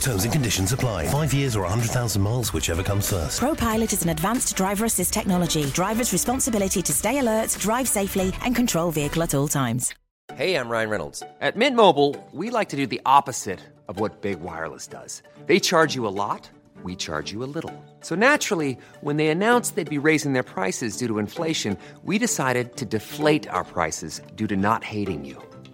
Terms and conditions apply. Five years or 100,000 miles, whichever comes first. ProPilot is an advanced driver assist technology. Driver's responsibility to stay alert, drive safely, and control vehicle at all times. Hey, I'm Ryan Reynolds. At Mint Mobile, we like to do the opposite of what Big Wireless does. They charge you a lot, we charge you a little. So naturally, when they announced they'd be raising their prices due to inflation, we decided to deflate our prices due to not hating you.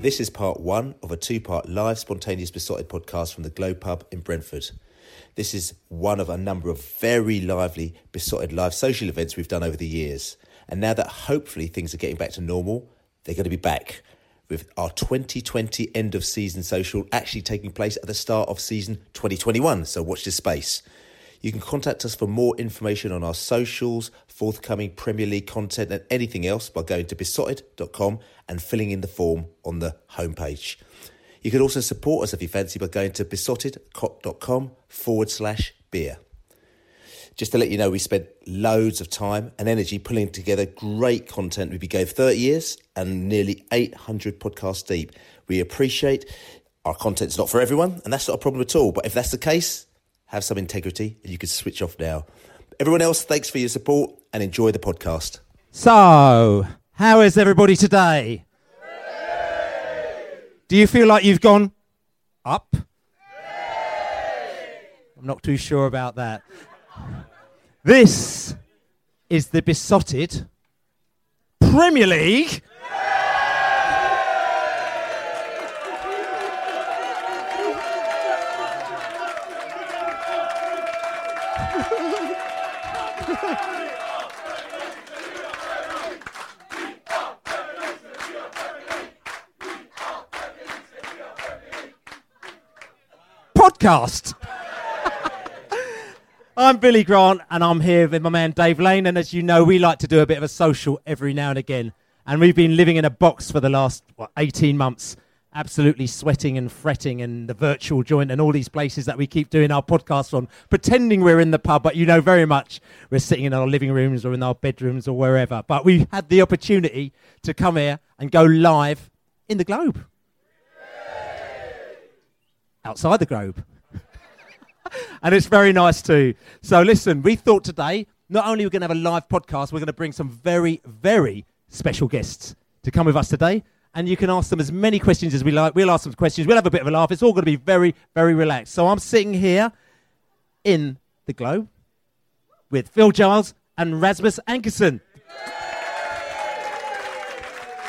This is part one of a two part live spontaneous Beesotted podcast from the Globe Pub in Brentford. This is one of a number of very lively Beesotted live social events we've done over the years. And now that hopefully things are getting back to normal, they're going to be back with our 2020 end of season social actually taking place at the start of season 2021. So watch this space. You can contact us for more information on our socials, forthcoming Premier League content, and anything else by going to Beesotted.com and filling in the form on the homepage. You can also support us if you fancy by going to Beesotted.com forward slash beer. Just to let you know, we spent loads of time and energy pulling together great content. We've been going 30 years and nearly 800 podcasts deep. We appreciate our content's not for everyone, and that's not a problem at all. But if that's the case, have some integrity and you can switch off now. Everyone else, thanks for your support and enjoy the podcast. So, how is everybody today? Do you feel like you've gone up? I'm not too sure about that. This is the Beesotted Premier League. Podcast. I'm Billy Grant, and I'm here with my man Dave Lane. And as you know, we like to do a bit of a social every now and again. And we've been living in a box for the last what, 18 months, absolutely sweating and fretting in the virtual joint and all these places that we keep doing our podcast on, pretending we're in the pub. But you know very much we're sitting in our living rooms or in our bedrooms or wherever. But we had the opportunity to come here and go live in the Globe outside the Globe. and it's very nice too. So listen, we thought today not only we're going to have a live podcast, we're going to bring some very, very special guests to come with us today. And you can ask them as many questions as we like. We'll ask them questions. We'll have a bit of a laugh. It's all going to be very, very relaxed. So I'm sitting here in the Globe with Phil Giles and Rasmus Ankersen,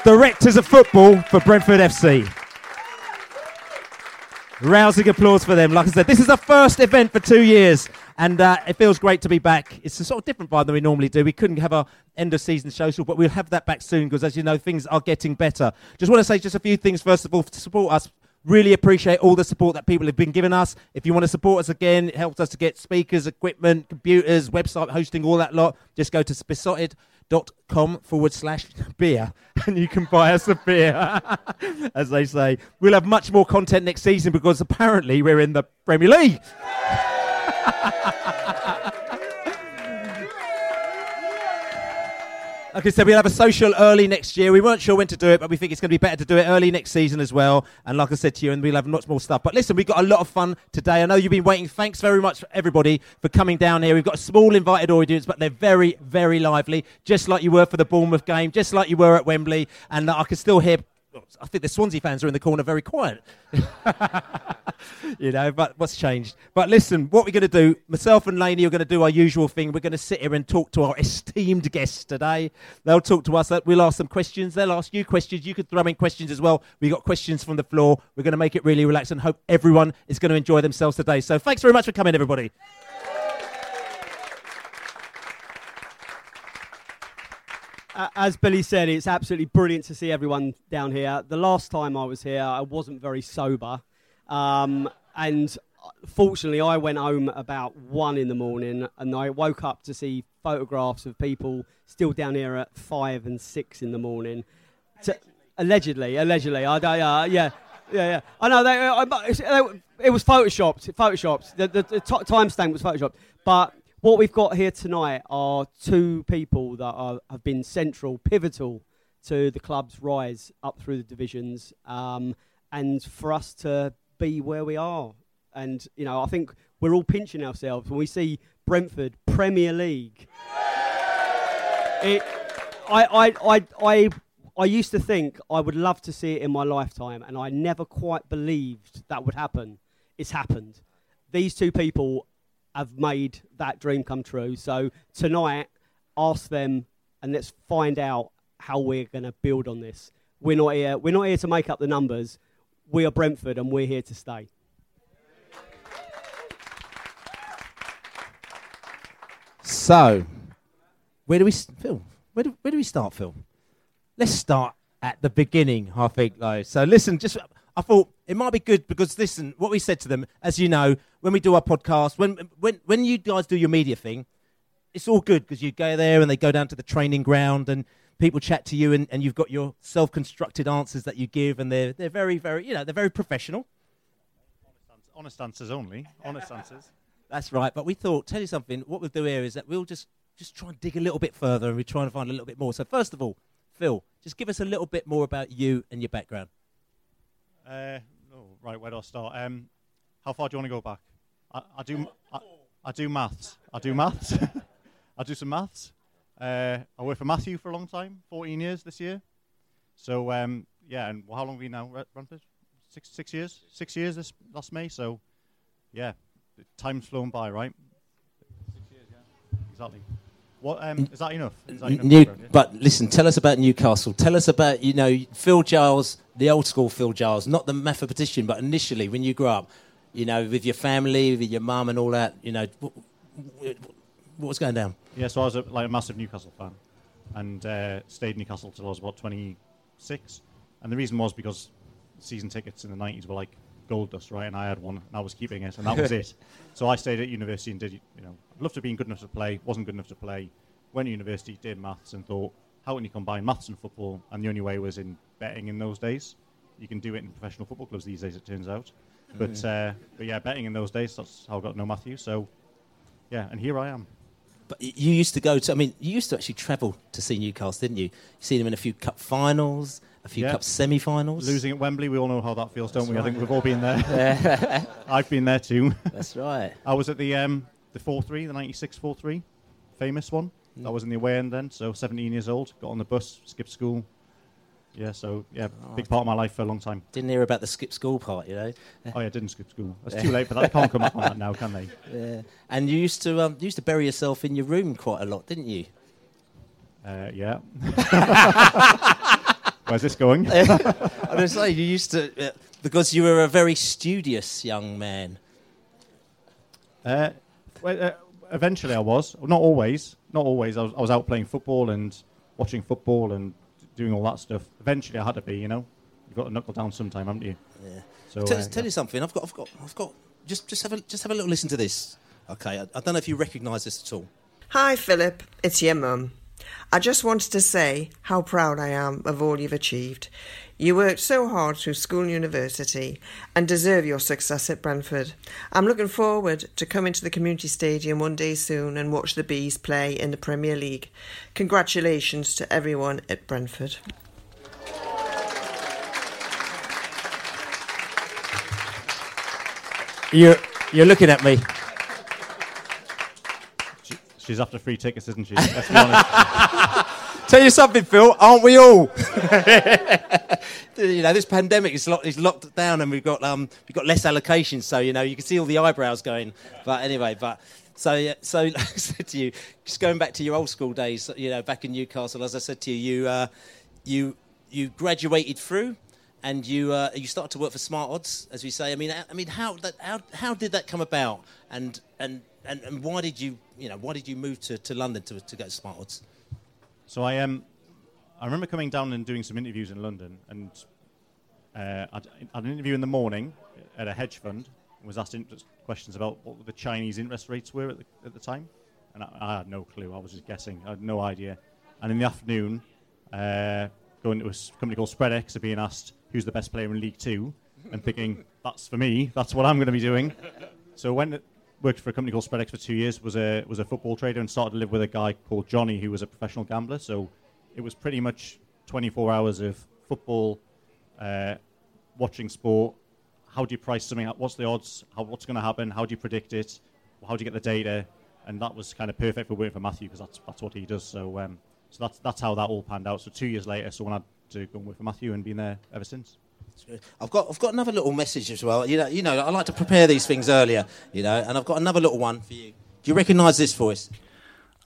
directors of football for Brentford FC. Rousing applause for them. Like I said, this is the first event for two years, and uh, it feels great to be back. It's a sort of different vibe than we normally do. We couldn't have our end of season social, but we'll have that back soon because, as you know, things are getting better. Just want to say just a few things first of all to support us. Really appreciate all the support that people have been giving us. If you want to support us again, it helps us to get speakers, equipment, computers, website hosting, all that lot. Just go to Beesotted.com forward slash beer and you can buy us a beer, as they say. We'll have much more content next season because apparently we're in the Premier League. Like I said, we'll have a social early next year. We weren't sure when to do it, but we think it's going to be better to do it early next season as well. And like I said to you, and we'll have lots more stuff. But listen, we've got a lot of fun today. I know you've been waiting. Thanks very much, everybody, for coming down here. We've got a small invited audience, but they're very, very lively, just like you were for the Bournemouth game, just like you were at Wembley. And uh, I can still hear I think the Swansea fans are in the corner very quiet. you know, but what's changed? But listen, what we're going to do, myself and Laney are going to do our usual thing. We're going to sit here and talk to our esteemed guests today. They'll talk to us. Uh, we'll ask them questions. They'll ask you questions. You could throw in questions as well. We've got questions from the floor. We're going to make it really relaxed and hope everyone is going to enjoy themselves today. So thanks very much for coming, everybody. As Billy said, it's absolutely brilliant to see everyone down here. The last time I was here, I wasn't very sober. Um, and uh, fortunately, I went home about one in the morning and I woke up to see photographs of people still down here at five and six in the morning. Allegedly, allegedly. I, uh, yeah, yeah, yeah. I know. They, uh, I, it was photoshopped. Photoshopped. The, the, the timestamp was photoshopped. But what we've got here tonight are two people that are, have been central, pivotal to the club's rise up through the divisions, um, and for us to be where we are. And you know, I think we're all pinching ourselves when we see Brentford Premier League. It, I, I, I, I, I used to think I would love to see it in my lifetime, and I never quite believed that would happen. It's happened. These two people have made that dream come true. So tonight, ask them and let's find out how we're going to build on this. We're not here. We're not here to make up the numbers. We are Brentford, and we're here to stay. So, where do we, Phil? Where do, where do we start, Phil? Let's start at the beginning. I think, though. So, listen, just I thought it might be good because listen, what we said to them, as you know, when we do our podcast, when when when you guys do your media thing, it's all good because you go there and they go down to the training ground and people chat to you and, and you've got your self-constructed answers that you give and they're they're very very you know they're very professional. Honest answers only. Honest answers. That's right. But we thought, tell you something. What we'll do here is that we'll just just try and dig a little bit further and we're trying to find a little bit more. So first of all, Phil, just give us a little bit more about you and your background. Uh, right, where do I start? Um, how far do you want to go back? I, I do. I, I, do maths. I do maths. I do some maths. Uh, I worked for Matthew for a long time, 14 years this year. So um, yeah, and how long have you now, Brentford? Six six years. Six years this last May. So yeah, time's flown by, right? Six years, yeah. Exactly. What um, is that enough? Is that enough New, but listen, tell us about Newcastle. Tell us about you know Phil Giles, the old school Phil Giles, not the mathematician, but initially when you grew up, you know, with your family, with your mum and all that. You know, what, what was going down? Yeah, so I was a, like a massive Newcastle fan, and uh, stayed in Newcastle till I was about twenty six. And the reason was because season tickets in the nineties were like gold dust, right? And I had one, and I was keeping it, and that was it. So I stayed at university and did, you know, I'd love to have been good enough to play, wasn't good enough to play. Went to university, did maths, and thought, how can you combine maths and football? And the only way was in betting in those days. You can do it in professional football clubs these days, it turns out. But, mm. uh, but yeah, betting in those days, that's how I got to know Matthew. So, yeah, and here I am. But you used to go to, I mean, you used to actually travel to see Newcastle, didn't you? You seen them in a few cup finals a few yeah. cup semi-finals. Losing at Wembley, we all know how that feels, don't we? Right. I think we've all been there. I've been there too. That's right. I was at the um, the four three, the ninety six four three, famous one. Mm. That was in the away end then. So 17 years old, got on the bus, skipped school. Yeah, so yeah, oh, big part of my life for a long time. Didn't hear about the skip school part, you know. oh yeah, didn't skip school. It's too late for that. They can't come up on that now, can they? Yeah. And you used to um, you used to bury yourself in your room quite a lot, didn't you? Uh, yeah. Where's this going? I was say you used to uh, because you were a very studious young man. Uh, well, uh, eventually, I was. Not always. Not always. I was, I was out playing football and watching football and doing all that stuff. Eventually, I had to be. You know, you've got to knuckle down sometime, haven't you? Yeah. So tell, uh, tell yeah. you something. I've got. I've got. I've got. Just, just have a, just have a little listen to this. Okay. I, I don't know if you recognise this at all. Hi, Philip. It's your mum. I just wanted to say how proud I am of all you've achieved. You worked so hard through school and university and deserve your success at Brentford. I'm looking forward to coming to the community stadium one day soon and watch the Bees play in the Premier League. Congratulations to everyone at Brentford. You're, you're looking at me. She's after free tickets, isn't she? Let's be honest. Tell you something, Phil, aren't we all? you know, this pandemic is locked, is locked down, and we've got um, we've got less allocations, so you know you can see all the eyebrows going. But anyway, but so so like I said to you, just going back to your old school days, you know, back in Newcastle, as I said to you, you uh, you you graduated through, and you uh, you started to work for Smart Odds, as we say. I mean, I mean, how that how how did that come about, and and and, and why did you you know why did you move to, to London to to go to? So I um, I remember coming down and doing some interviews in London, and uh, I had an interview in the morning at a hedge fund and was asked questions about what the Chinese interest rates were at the, at the time, and I, I had no clue. I was just guessing. I had no idea. And in the afternoon, uh, going to a company called Spreadex, being asked who's the best player in League Two, and thinking that's for me. That's what I'm going to be doing. So went worked for a company called Spreadex for two years. Was a was a football trader and started to live with a guy called Johnny, who was a professional gambler. So it was pretty much 24 hours of football, uh, watching sport. How do you price something? What's the odds? How, what's going to happen? How do you predict it? How do you get the data? And that was kind of perfect for working for Matthew because that's that's what he does. So um, so that's that's how that all panned out. So two years later, so when I had to go and work for Matthew and been there ever since. I've got I've got another little message as well. You know, you know, I like to prepare these things earlier. You know, and I've got another little one for you. Do you recognise this voice?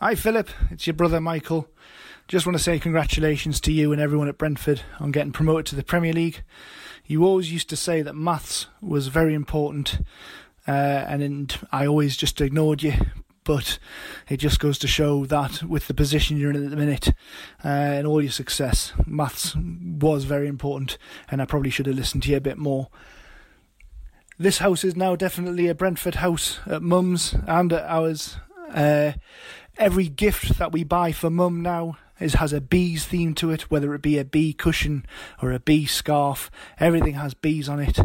Hi, Philip. It's your brother Michael. Just want to say congratulations to you and everyone at Brentford on getting promoted to the Premier League. You always used to say that maths was very important, uh, and, and I always just ignored you. But it just goes to show that with the position you're in at the minute uh, and all your success, maths was very important, and I probably should have listened to you a bit more. This house is now definitely a Brentford house at Mum's and at ours. Uh, every gift that we buy for Mum now is has a bees theme to it, whether it be a bee cushion or a bee scarf. Everything has bees on it,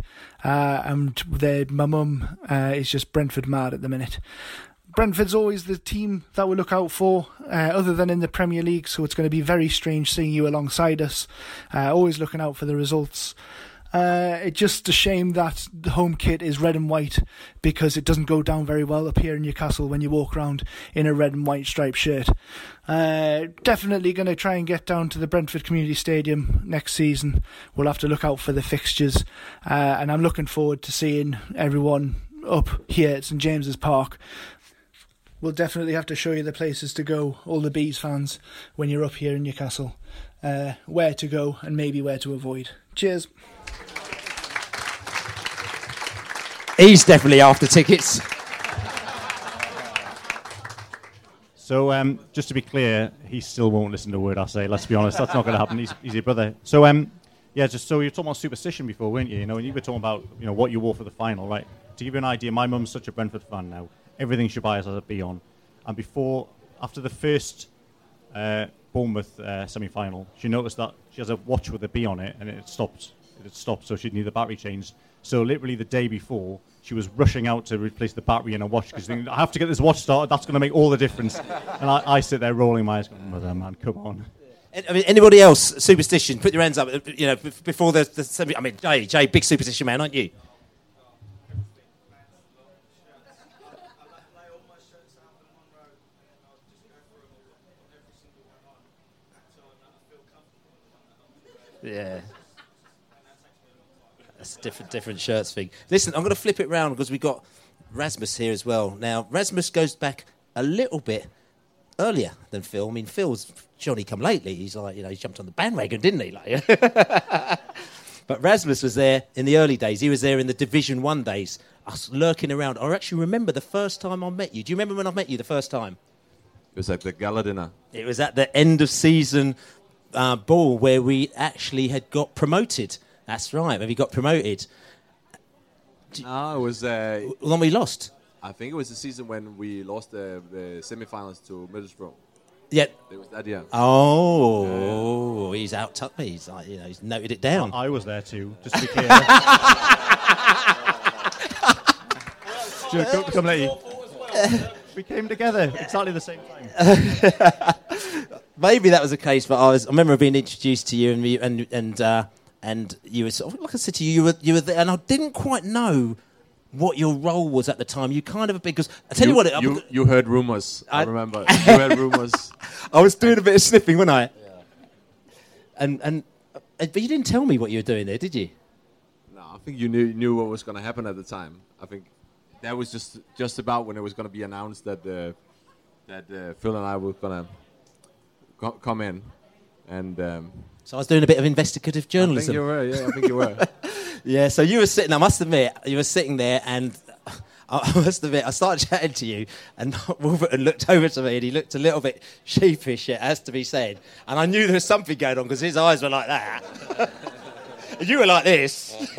uh, and my mum uh, is just Brentford mad at the minute. Brentford's always the team that we look out for, uh, other than in the Premier League. So it's going to be very strange seeing you alongside us. Uh, always looking out for the results. Uh, it's just a shame that the home kit is red and white because it doesn't go down very well up here in Newcastle when you walk around in a red and white striped shirt. Uh, definitely going to try and get down to the Brentford Community Stadium next season. We'll have to look out for the fixtures, uh, and I'm looking forward to seeing everyone up here at St James's Park. We'll definitely have to show you the places to go, all the Bees fans, when you're up here in Newcastle. Uh, where to go and maybe where to avoid. Cheers. He's definitely after tickets. So um, just to be clear, he still won't listen to a word I say. Let's be honest, that's not going to happen. He's, he's your brother. So um, yeah, just so you were talking about superstition before, weren't you? You know, and you were talking about you know what you wore for the final, right? To give you an idea, my mum's such a Brentford fan now. Everything she buys has a B on. And before, after the first uh, Bournemouth uh, semi-final, she noticed that she has a watch with a B on it, and it stopped. It had stopped, so she'd need the battery changed. So literally the day before, she was rushing out to replace the battery in her watch because I have to get this watch started. That's going to make all the difference. And I, I sit there rolling my eyes, going, "Mother, man, come on." I mean, anybody else superstition? Put your hands up. You know, before the, the semi. I mean, Jay, Jay, big superstition man, aren't you? Yeah. That's a different, different shirts thing. Listen, I'm going to flip it round because we've got Rasmus here as well. Now, Rasmus goes back a little bit earlier than Phil. I mean, Phil's Johnny come lately. He's like, you know, he jumped on the bandwagon, didn't he? Like, but Rasmus was there in the early days. He was there in the Division One days. Us lurking around. I actually remember the first time I met you. Do you remember when I met you the first time? It was at the gala dinner. It was at the end of season uh, ball where we actually had got promoted. That's right. Where we got promoted. No, it was. Uh, the one we lost. I think it was the season when we lost the, the semi-finals to Middlesbrough. Yeah. There was that, yeah. Oh, he's out tucked me. He's like, you know, he's noted it down. I was there too, just to be clear. Just don't come let you. We came together exactly the same time. Maybe that was the case, but I was. I remember being introduced to you, and we, and and uh, and you were sort of like I said to you, you were you were there, and I didn't quite know what your role was at the time. You kind of because I tell you, what, it- you, you heard rumors. I, I- remember. You heard rumors. I was doing a bit of sniffing, wasn't I? And and uh, but you didn't tell me what you were doing there, did you? No, I think you knew knew what was going to happen at the time. I think that was just just about when it was going to be announced that uh, that uh, Phil and I were going to co- come in, and um, So I was doing a bit of investigative journalism. I think you were. Yeah, I think you were. Yeah, so you were sitting, I must admit, you were sitting there and I must admit, I started chatting to you and Warburton looked over to me and he looked a little bit sheepish, it has to be said. And I knew there was something going on because his eyes were like that. You were like this.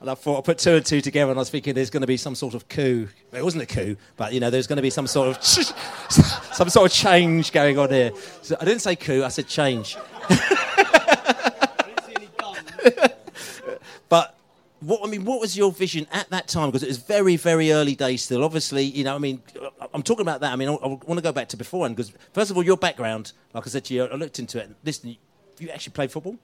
and I thought, I put two and two together and I was thinking there's going to be some sort of coup. It wasn't a coup, but you know, there's going to be some sort of some sort of change going on here. So I didn't say coup, I said change. But what I mean, what was your vision at that time? Because it was very, very early days still. Obviously, you know, I mean, I'm talking about that. I mean, I, I want to go back to beforehand because first of all, your background, like I said to you, I looked into it. Listen, you actually played football.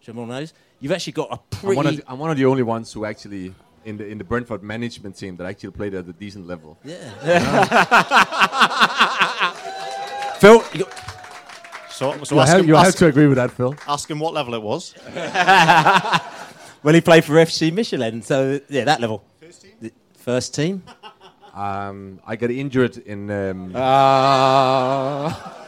Which Everyone knows. You've actually got a I'm one, of the, I'm one of the only ones who actually in the in the Brentford management team that actually played at a decent level. Yeah. Phil, you got, So, so You ask have- him, you have ask- to agree with that, Phil. Ask him what level it was. well, he played for FC Midtjylland, so yeah, that level. First The First team. Um, I got injured in. Um, Ah.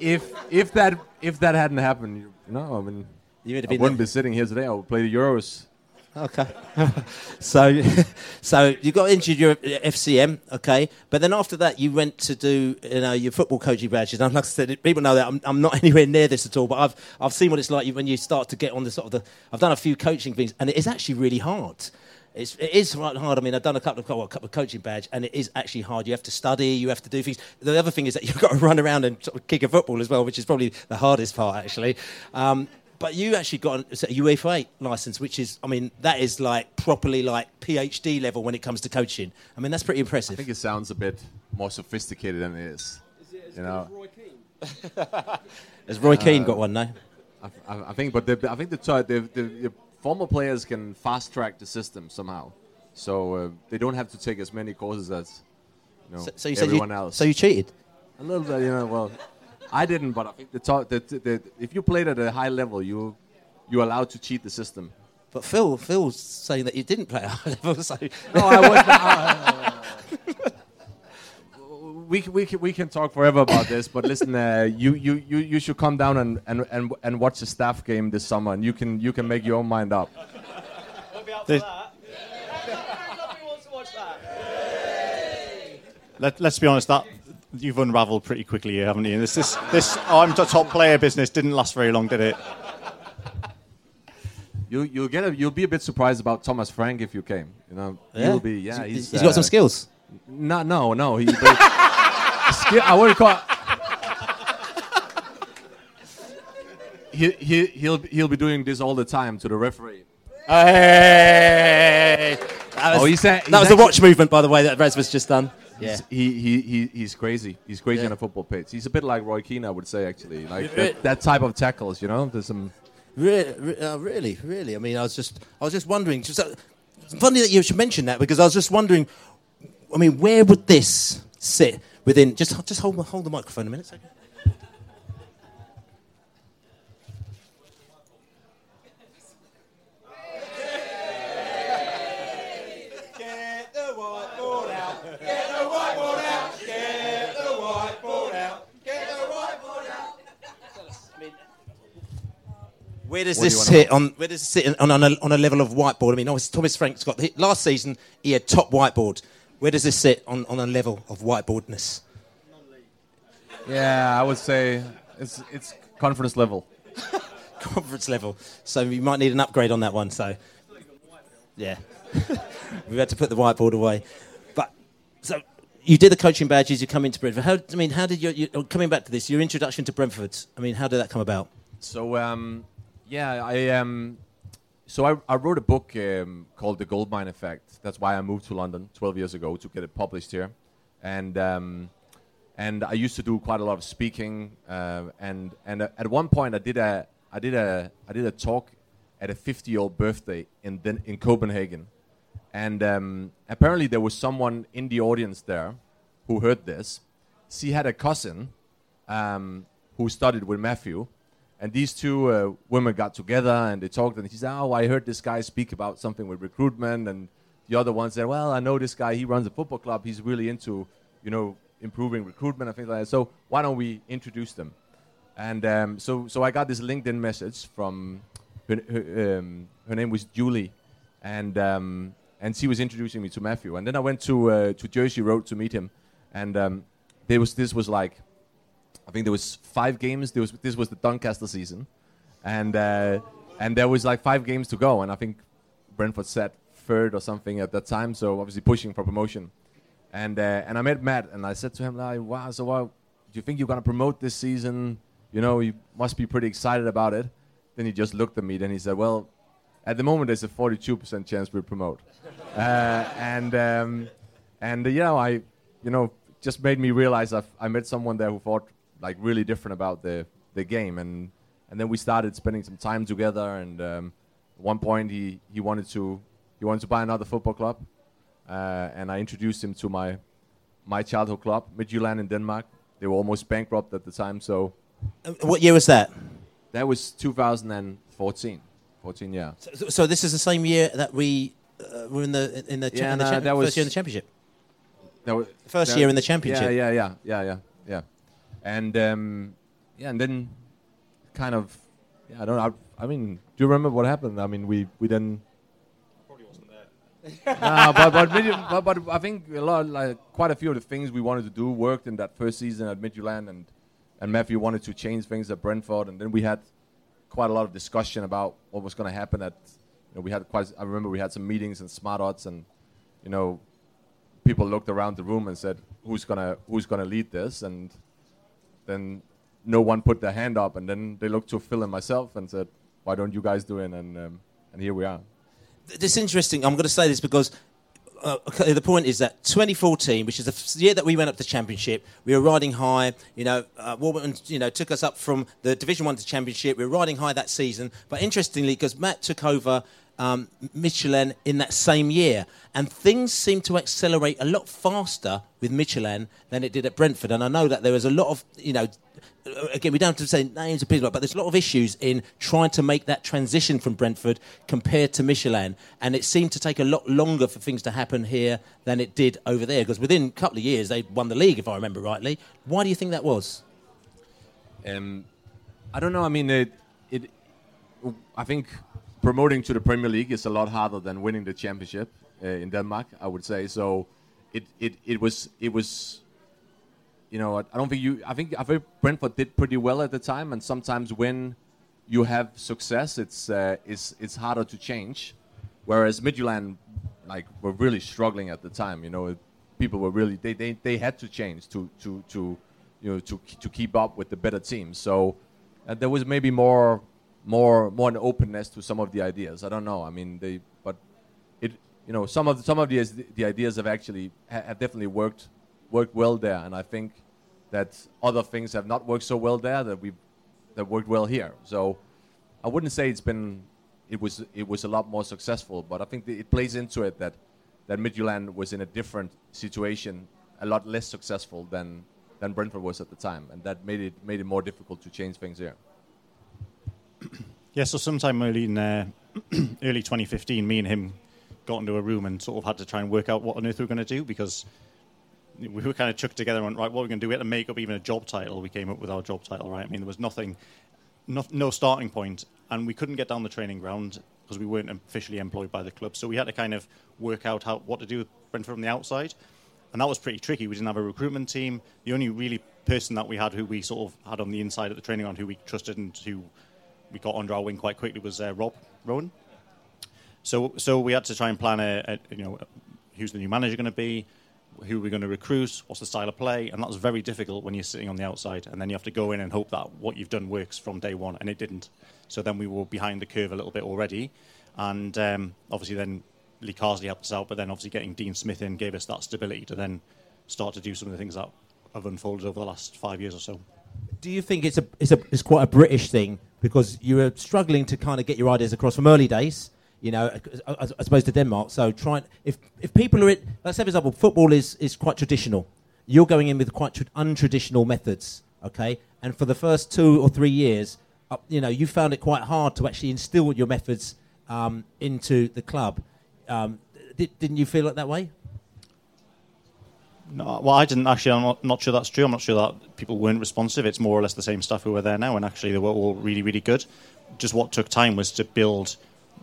if if that if that hadn't happened, you know, I mean, You would have I been wouldn't the- be sitting here today. I would play the Euros. Okay. so, so you got injured your FCM, okay, but then after that you went to do you know your football coaching badges. And like I said, people know that I'm, I'm not anywhere near this at all, but I've I've seen what it's like when you start to get on the sort of the. I've done a few coaching things, and it is actually really hard. It's, it is hard. I mean, I've done a couple of well, a couple of coaching badge, and it is actually hard. You have to study, you have to do things. The other thing is that you've got to run around and sort of kick a football as well, which is probably the hardest part actually. Um, but you actually got a UEFA license, which is, I mean, that is like properly like PhD level when it comes to coaching. I mean, that's pretty impressive. I think it sounds a bit more sophisticated than it is. you know, Has Roy Keane Uh, got one now? I, I, I think, but the, I think the, t- the, the, the former players can fast track the system somehow, so uh, they don't have to take as many courses as you know So, so you said everyone you, else. so you cheated? A little bit, you know. Well, I didn't, but I think the, top, the, the, the if you played at a high level, you you're allowed to cheat the system. But Phil, Phil's saying that you didn't play at a high level. So No, I was. we, can- we, can, we can talk forever about this, but listen, uh, you, you, you, you should come down and, and, and, and watch the staff game this summer, and you can you can make your own mind up. This- Let, let's be honest, that you've unravelled pretty quickly here, haven't you? This, this, this I'm the top player business didn't last very long, did it? You you'll get a, you'll be a bit surprised about Thomas Frank if you came. You know, Yeah? you'll be yeah. He's- He's, he's got some uh, skills. No, no, no. He, skill, I wouldn't call. He, he, he'll he'll be doing this all the time to the referee. Hey! That was, Oh, he's a- that he's was the watch movement, by the way, that Rasmus just done. Yeah. He's, he, he, he, he's crazy. He's crazy Yeah. on a football pitch. He's a bit like Roy Keane, I would say, actually. Like that, that type of tackles, you know. There's some. Really, uh, really, really. I mean, I was just, I was just wondering. Just, uh, funny that you should mention that because I was just wondering. I mean, where would this sit within? Just, just hold, hold the microphone a minute. Second. Get the whiteboard out. Get the whiteboard out. Get the whiteboard out. Get the whiteboard out. Where does this sit on? Where does it sit on, on, a, on a level of whiteboard? I mean, obviously Thomas Frank's got the, last season he had top whiteboard. Where does this sit on, on a level of whiteboardness? Yeah, I would say it's it's conference level. Conference level. So you might need an upgrade on that one. So, yeah, we've had to put the whiteboard away. But so you did the coaching badges. You come into Brentford. How, I mean, how did you, you coming back to this? Your introduction to Brentford. I mean, how did that come about? So um, yeah, I um, so I, I wrote a book um, called The Goldmine Effect. That's why I moved to London 12 years ago to get it published here, and um, and I used to do quite a lot of speaking, uh, and and uh, at one point I did a I did a I did a talk at a 50 year old birthday in in Copenhagen, and um, apparently there was someone in the audience there who heard this. She had a cousin um, who studied with Matthew, and these two uh, women got together and they talked, and she said, "Oh, I heard this guy speak about something with recruitment," and the other one said, "Well, I know this guy. He runs a football club. He's really into, you know, improving recruitment and things like that. So why don't we introduce them?" And um, so, so I got this LinkedIn message from her. Her, um, her name was Julie, and um, and she was introducing me to Matthew. And then I went to uh, to Jersey Road to meet him, and um, there was this was like I think there was five games. There was this was the Doncaster season, and uh, and there was like five games to go, and I think Brentford sat third or something at that time, so obviously pushing for promotion. And uh, and I met Matt, and I said to him like, "Wow, so what, do you think you're gonna promote this season? You know, you must be pretty excited about it." Then he just looked at me, then he said, "Well, at the moment there's a 42% chance we promote," uh, and um, and uh, you know I, you know, just made me realize I've, I met someone there who thought like really different about the the game, and and then we started spending some time together. And um, at one point, he he wanted to he wanted to buy another football club, uh, and I introduced him to my my childhood club, Midtjylland in Denmark. They were almost bankrupt at the time, so. Uh, what year was that? That was 2014. 14, yeah. So, so this is the same year that we uh, were in the in the, cha- Yeah, in the no, cha- that first year in the championship. That was, First that- year in the championship. Yeah, yeah, yeah, yeah, yeah. And um, yeah, and then kind of, yeah, I don't know. I, I mean, do you remember what happened? I mean, we we then. nah, but but, Midtjylland- but but I think a lot like quite a few of the things we wanted to do worked in that first season at Midtjylland, and and Matthew wanted to change things at Brentford, and then we had quite a lot of discussion about what was going to happen at. You know, we had quite. I remember we had some meetings in Smart Odds, and you know, people looked around the room and said, "Who's gonna Who's gonna lead this?" And then no one put their hand up, and then they looked to Phil and myself and said, "Why don't you guys do it?" And um, and here we are. It's interesting. I'm going to say this because uh, the point is that 2014, which is the year that we went up to championship, we were riding high. You know, uh, Warburton, you know, took us up from the Division One to championship. We were riding high that season. But interestingly, because Matt took over um, Midtjylland in that same year, and things seemed to accelerate a lot faster with Midtjylland than it did at Brentford. And I know that there was a lot of, you know, uh, again, we don't have to say names of people, but there's a lot of issues in trying to make that transition from Brentford compared to Midtjylland. And it seemed to take a lot longer for things to happen here than it did over there. Because within a couple of years, they won the league, if I remember rightly. Why do you think that was? Um, I don't know. I mean, it, it. I think promoting to the Premier League is a lot harder than winning the championship uh, in Denmark. I would say so. It, it, it was it was. You know, I don't think you. I think I think Brentford did pretty well at the time, and sometimes when you have success, it's uh, it's it's harder to change. Whereas Midtjylland, like, were really struggling at the time. You know, people were really they, they, they had to change to to to you know to to keep up with the better teams. So uh, there was maybe more more more an openness to some of the ideas. I don't know. I mean, they but it you know some of the, some of the the ideas have actually have definitely worked worked well there, and I think that other things have not worked so well there that we that worked well here. So I wouldn't say it's been it was it was a lot more successful, but I think it plays into it that that Midtjylland was in a different situation, a lot less successful than than Brentford was at the time, and that made it made it more difficult to change things here. Yeah, so sometime early in uh, early 2015, me and him got into a room and sort of had to try and work out what on earth we were going to do because we were kind of chucked together and went, right, what are we going to do? We had to make up even a job title. We came up with our job title, right? I mean, there was nothing, no, no starting point, and we couldn't get down the training ground because we weren't officially employed by the club. So we had to kind of work out how what to do with from the outside, and that was pretty tricky. We didn't have a recruitment team. The only really person that we had who we sort of had on the inside at the training ground, who we trusted and who we got under our wing quite quickly, was uh, Rob Rowan. So, so we had to try and plan a, a you know, who's the new manager going to be, who are we going to recruit, what's the style of play, and that was very difficult when you're sitting on the outside, and then you have to go in and hope that what you've done works from day one, and it didn't. So then we were behind the curve a little bit already, and um, obviously then Lee Carsley helped us out, but then obviously getting Dean Smith in gave us that stability to then start to do some of the things that have unfolded over the last five years or so. Do you think it's a it's a it's quite a British thing because you were struggling to kind of get your ideas across from early days? You know, as, as opposed to Denmark. So trying if if people are in, let's say for example, football is is quite traditional. You're going in with quite tra- untraditional methods, okay? And for the first two or three years, uh, you know, you found it quite hard to actually instill your methods um, into the club. Um, did, didn't you feel it that way? No, well, I didn't actually. I'm not, not sure that's true. I'm not sure that people weren't responsive. It's more or less the same stuff who were there now, and actually they were all really, really good. Just what took time was to build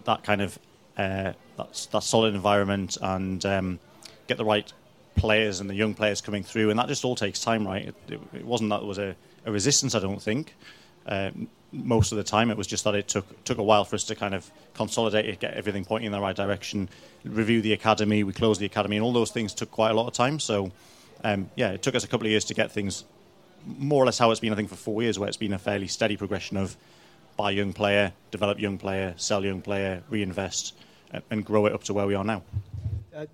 that kind of uh, that, that solid environment and um, get the right players and the young players coming through, and that just all takes time, right? It, it, it wasn't that there was a, a resistance. I don't think. Uh, most of the time, it was just that it took took a while for us to kind of consolidate it, get everything pointing in the right direction, review the academy. We closed the academy, and all those things took quite a lot of time. So, um, yeah, it took us a couple of years to get things more or less how it's been. I think for four years, where it's been a fairly steady progression of buy young player, develop young player, sell young player, reinvest, and, and grow it up to where we are now. Uh,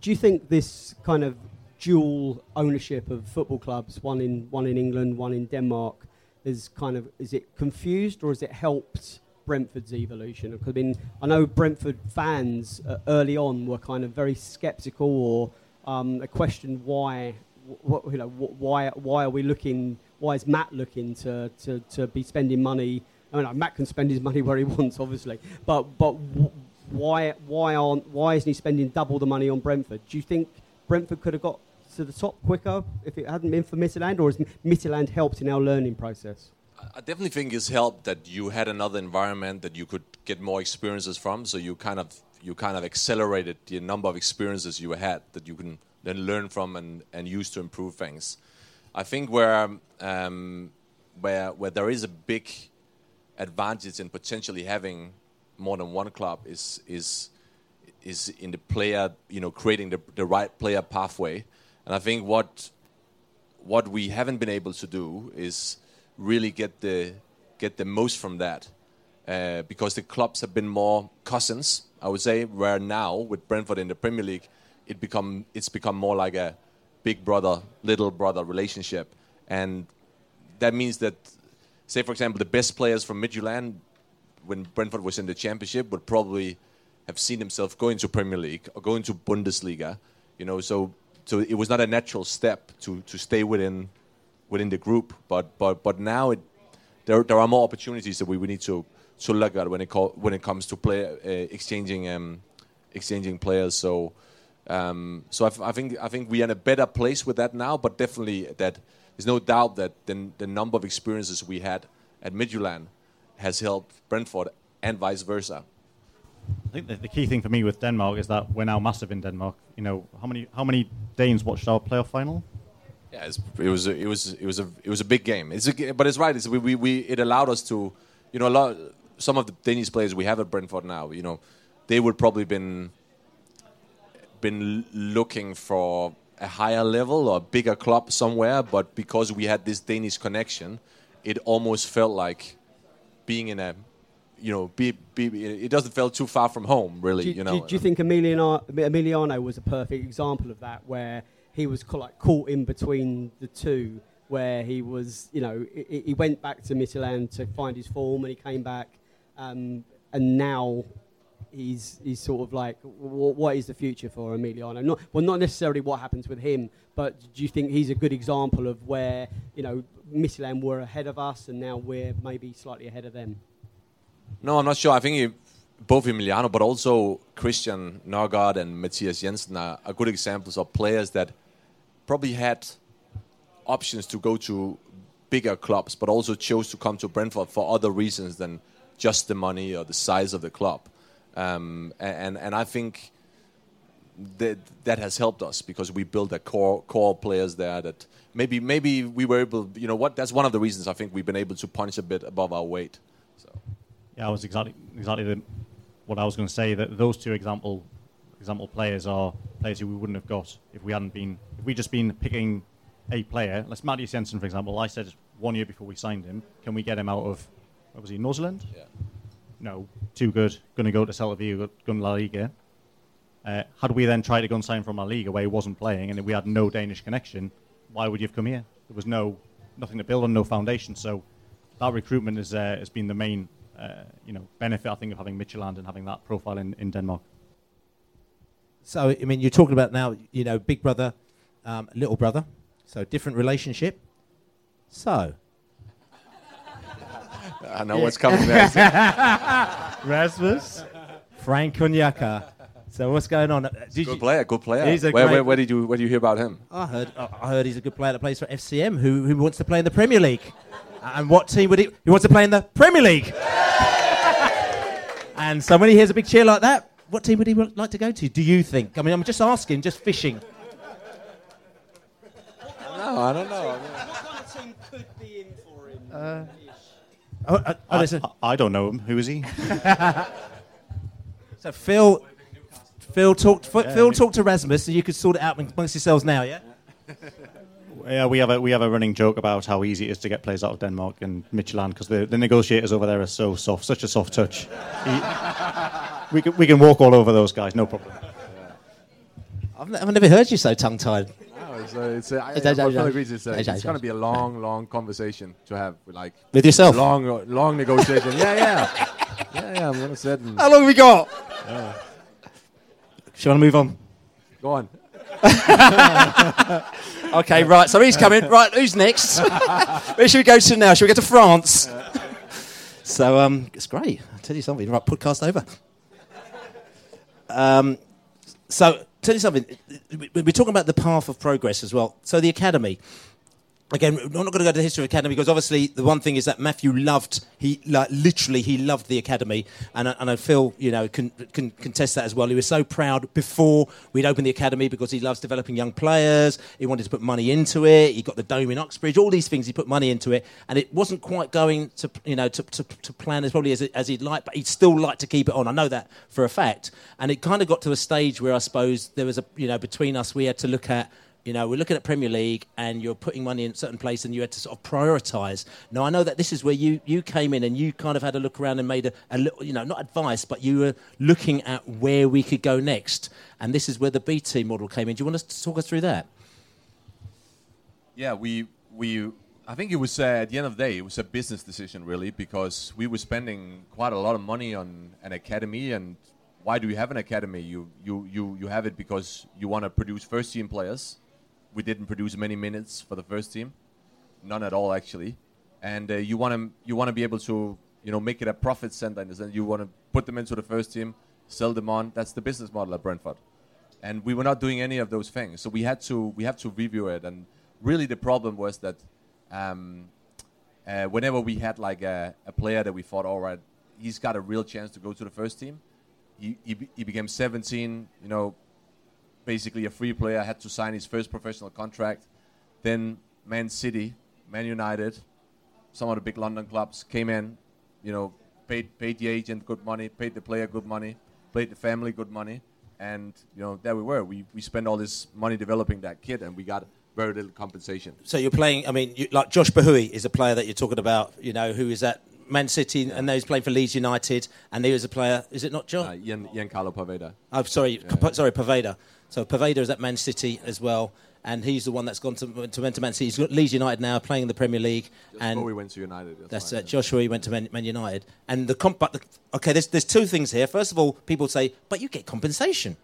do you think this kind of dual ownership of football clubs, one in one in England, one in Denmark, is kind of is it confused or has it helped Brentford's evolution? I mean, I know Brentford fans uh, early on were kind of very sceptical or um, questioned why, what, you know, why why are we looking? Why is Matt looking to, to, to be spending money? I mean, Matt can spend his money where he wants, obviously, but but why why aren't why isn't he spending double the money on Brentford? Do you think Brentford could have got to the top quicker if it hadn't been for Midtjylland, or has Midtjylland helped in our learning process? I definitely think it's helped that you had another environment that you could get more experiences from. So you kind of you kind of accelerated the number of experiences you had that you can then learn from and, and use to improve things. I think where um, where where there is a big advantage in potentially having more than one club is is is in the player, you know, creating the, the right player pathway. And I think what what we haven't been able to do is really get the get the most from that, uh, because the clubs have been more cousins. I would say where now with Brentford in the Premier League, it become it's become more like a big brother little brother relationship, and that means that, say for example, the best players from Midtjylland, when Brentford was in the Championship, would probably have seen themselves going to Premier League or going to Bundesliga. You know, so so it was not a natural step to to stay within within the group. But but but now it there there are more opportunities that we, we need to to look at when it when it comes to play uh, exchanging um, exchanging players. So. Um, so I, think I think we are in a better place with that now, but definitely that there's no doubt that the, the number of experiences we had at Midtjylland has helped Brentford and vice versa. I think the, the key thing for me with Denmark is that we're now massive in Denmark. You know, how many how many Danes watched our playoff final? Yeah, it was it was it was a it was a big game. It's a, but it's right. It's, we, we, we it allowed us to, you know, a lot. Some of the Danish players we have at Brentford now, you know, they would probably been been looking for a higher level or a bigger club somewhere, but because we had this Danish connection, it almost felt like being in a, you know, be, be, it doesn't feel too far from home, really. Do, you know, do, do you think Emiliano, Emiliano was a perfect example of that, where he was ca- like caught in between the two, where he was, you know, he, he went back to Midtjylland to find his form, and he came back, um, and now he's he's sort of like, w- what is the future for Emiliano? Not well, not necessarily what happens with him, but do you think he's a good example of where you know Midtjylland were ahead of us, and now we're maybe slightly ahead of them? No, I'm not sure. I think both Emiliano, but also Christian Nørgaard and Mathias Jensen are, are good examples of players that probably had options to go to bigger clubs, but also chose to come to Brentford for other reasons than just the money or the size of the club. Um, and and I think that that has helped us because we built a core core players there that maybe maybe we were able. You know what? That's one of the reasons I think we've been able to punch a bit above our weight. Yeah, I was exactly exactly the, what I was going to say. That those two example example players are players who we wouldn't have got if we hadn't been if we just been picking a player. Let's Mathias Jensen, for example. I said one year before we signed him, can we get him out of what was he, Nordsjælland? Yeah. No, too good. Going to go to Celta Vigo, going to La Liga. Uh, had we then tried to go and sign from La Liga where he wasn't playing and we had no Danish connection, why would you have come here? There was no nothing to build on, no foundation. So that recruitment is, uh, has been the main uh, you know benefit I think of having Midtjylland and having that profile in, in Denmark. So, I mean, you're talking about now, you know, big brother, um, little brother. So, different relationship. So. I know what's coming next. Rasmus, Frank Onyeka. So, what's going on? Did good player, good player. He's a where, where, where did you where did you hear about him? I heard, I heard he's a good player that plays for FCM who, who wants to play in the Premier League. And what team would he? He wants to play in the Premier League. and so when he hears a big cheer like that, what team would he like to go to? Do you think? I mean, I'm just asking, just fishing. No, I don't know. What Uh, oh, uh, oh, I, there's a- I- I don't know him. Who is he? so Phil, Phil talked. Phil, Yeah, Phil I mean- talked to Rasmus, so you could sort it out amongst yourselves now, yeah. Yeah, we have a we have a running joke about how easy it is to get players out of Denmark and Midtjylland because the, the negotiators over there are so soft, such a soft touch. He- we can we can walk all over those guys, no problem. I've, ne- I've never heard you so tongue-tied. No, it's, uh, it's, uh, I, It's- I, it's- It's, uh, it's- it's going to be a long, long conversation to have, with, like With yourself? Long, long negotiation. yeah, yeah, yeah, yeah. I'm going to sit and How long have we got? Yeah. Shall I move on? Go on. okay, right. So he's coming. Right, who's next? Where should we go to now? Should we go to France? so um, it's great. I'll tell you something. Right, podcast over. Um, so tell you something. We- We're talking about the path of progress as well. So the academy. Again, we're not going to go to the history of academy because obviously the one thing is that Matthew loved he like literally he loved the academy, and and I feel you know can, can contest that as well. He was so proud before we'd opened the academy because he loves developing young players. He wanted to put money into it. He got the dome in Oxbridge. All these things he put money into it, and it wasn't quite going to you know to, to, to plan as probably as, as he'd like, but he'd still like to keep it on. I know that for a fact, and it kind of got to a stage where I suppose there was a you know between us we had to look at you know, we're looking at Premier League and you're putting money in a certain place and you had to sort of prioritise. Now, I know that this is where you, you came in and you kind of had a look around and made a, a little, you know, not advice, but you were looking at where we could go next. And this is where the BT model came in. Do you want to talk us through that? Yeah, we we. I think it was uh, at the end of the day, it was a business decision really because we were spending quite a lot of money on an academy. And why do you have an academy? You you you you have it because you want to produce first team players. We didn't produce many minutes for the first team, none at all actually. And uh, you want to you want to be able to you know make it a profit center in the sense you want to put them into the first team, sell them on. That's the business model at Brentford and we were not doing any of those things. So we had to we have to review it. And really, the problem was that um, uh, whenever we had like a, a player that we thought, all right, he's got a real chance to go to the first team. He, he, he became 17, you know, basically a free player, had to sign his first professional contract. Then Man City, Man United, some of the big London clubs came in, you know, paid paid the agent good money, paid the player good money, paid the family good money, and you know there we were. We we spent all this money developing that kid, and we got very little compensation. So you're playing, I mean, you, like Josh Bohui is a player that you're talking about, you know, who is at Man City and now he's playing for Leeds United. And he was a player, is it not Josh? Uh, Ian, Giancarlo Poveda. Oh, sorry, P- sorry, Poveda. So Poveda is at Man City as well, and he's the one that's gone to, to, went to Man City. He's got Leeds United now, playing in the Premier League. and before we went to United, that's That's right, uh, Joshua. He went to Man, Man United, and the comp. But the, okay, there's there's two things here. First of all, people say, but you get compensation.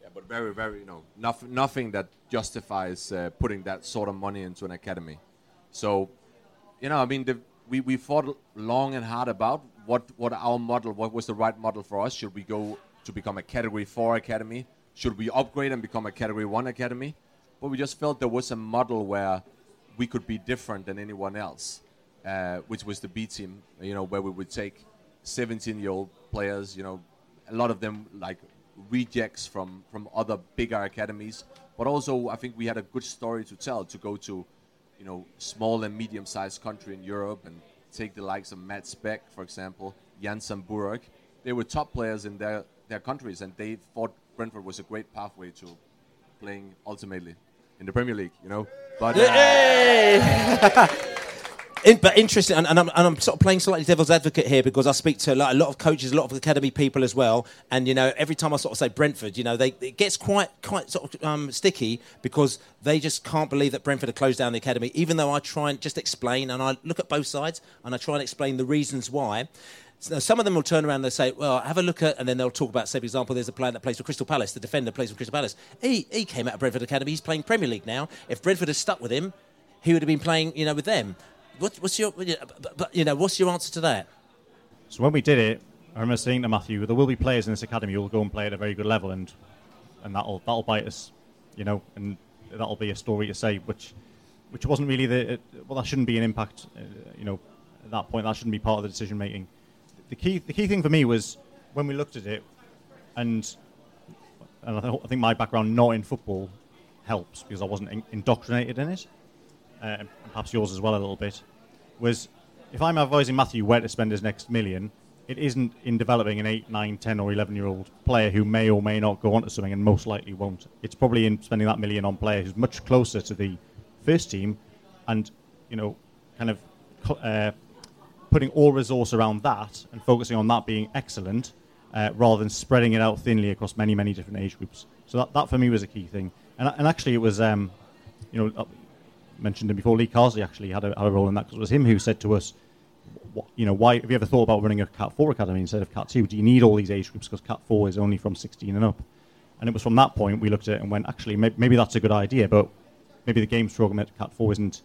Yeah, but very, very, you know, nothing, nothing that justifies uh, putting that sort of money into an academy. So, you know, I mean, the, we we thought long and hard about what what our model, what was the right model for us. Should we go to become a Category Four academy? Should we upgrade and become a Category One academy? But we just felt there was a model where we could be different than anyone else, uh, which was the B team. You know, where we would take 17-year-old players. You know, a lot of them like rejects from from other bigger academies. But also, I think we had a good story to tell to go to, you know, small and medium-sized country in Europe and take the likes of Mads Bech, for example, Jan Zamburek. They were top players in their their countries, and they thought Brentford was a great pathway to playing ultimately in the Premier League. You know, but uh, In, but interesting, and, and, I'm, and I'm sort of playing slightly devil's advocate here because I speak to like, a lot of coaches, a lot of academy people as well, and you know, every time I sort of say Brentford, you know, they it gets quite quite sort of um, sticky because they just can't believe that Brentford have closed down the academy, even though I try and just explain and I look at both sides and I try and explain the reasons why. So some of them will turn around and they'll say, well, have a look at, and then they'll talk about, say, for example, there's a player that plays for Crystal Palace, the defender plays for Crystal Palace. He, he came out of Brentford Academy, he's playing Premier League now. If Brentford had stuck with him, he would have been playing, you know, with them. What, what's your, you know, what's your answer to that? So when we did it, I remember saying to Matthew, there will be players in this academy who will go and play at a very good level, and and that'll that'll bite us, you know, and that'll be a story to say, which which wasn't really the well, that shouldn't be an impact, uh, you know, at that point that shouldn't be part of the decision making. The key the key thing for me was when we looked at it, and and I, th- I think my background not in football helps because I wasn't in- indoctrinated in it, uh, and perhaps yours as well a little bit. Was if I'm advising Matthew where to spend his next million, it isn't in developing an 8, 9, 10, or 11 year old player who may or may not go on to something and most likely won't. It's probably in spending that million on player who's much closer to the first team and, you know, kind of uh, putting all resource around that and focusing on that being excellent uh, rather than spreading it out thinly across many, many different age groups. So that, that for me was a key thing. And, and actually, it was, um, you know, mentioned him before. Lee Carsley actually had a, had a role in that because it was him who said to us, what, you know, why have you ever thought about running a Cat 4 academy instead of Cat 2? Do you need all these age groups because Cat 4 is only from 16 and up? And it was from that point we looked at it and went, actually, maybe, maybe that's a good idea, but maybe the games program at Cat 4 isn't,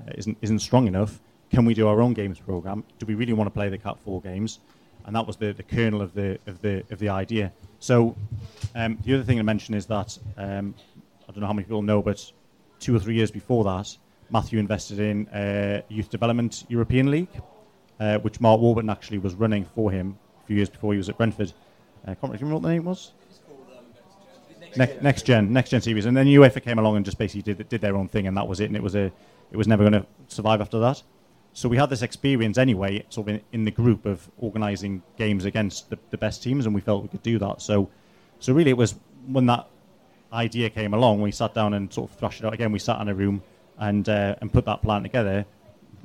uh, isn't, isn't strong enough. Can we do our own games program? Do we really want to play the Cat 4 games? And that was the, the kernel of the, of, the, of the idea. So um, the other thing to mention is that, um, I don't know how many people know, but two or three years before that, Matthew invested in uh, Youth Development European League, uh, which Mark Warburton actually was running for him a few years before he was at Brentford. Uh, can't remember what the name was. Next, next gen, next gen series, and then UEFA came along and just basically did did their own thing, and that was it. And it was a, it was never going to survive after that. So we had this experience anyway, sort of in, in the group of organising games against the, the best teams, and we felt we could do that. So, so really, it was when that idea came along, we sat down and sort of thrashed it out again. We sat in a room and uh, and put that plan together.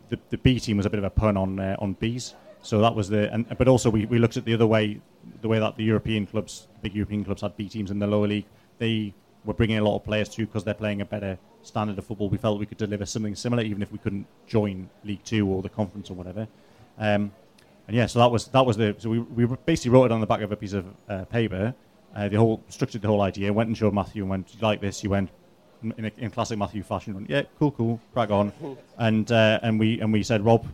The, the B team was a bit of a pun on uh, on bees, so that was the. And, but also we, we looked at the other way, the way that the European clubs, the big European clubs, had B teams in the lower league. They were bringing a lot of players through because they're playing a better standard of football. We felt we could deliver something similar, even if we couldn't join League Two or the conference or whatever. Um, and yeah, so that was that was the. So we we basically wrote it on the back of a piece of uh, paper. Uh, the whole structured the whole idea. Went and showed Matthew and went, "You like this?" You went, in, a, in classic Matthew fashion, went, yeah, cool, cool, crack on. And uh, and we and we said Rob,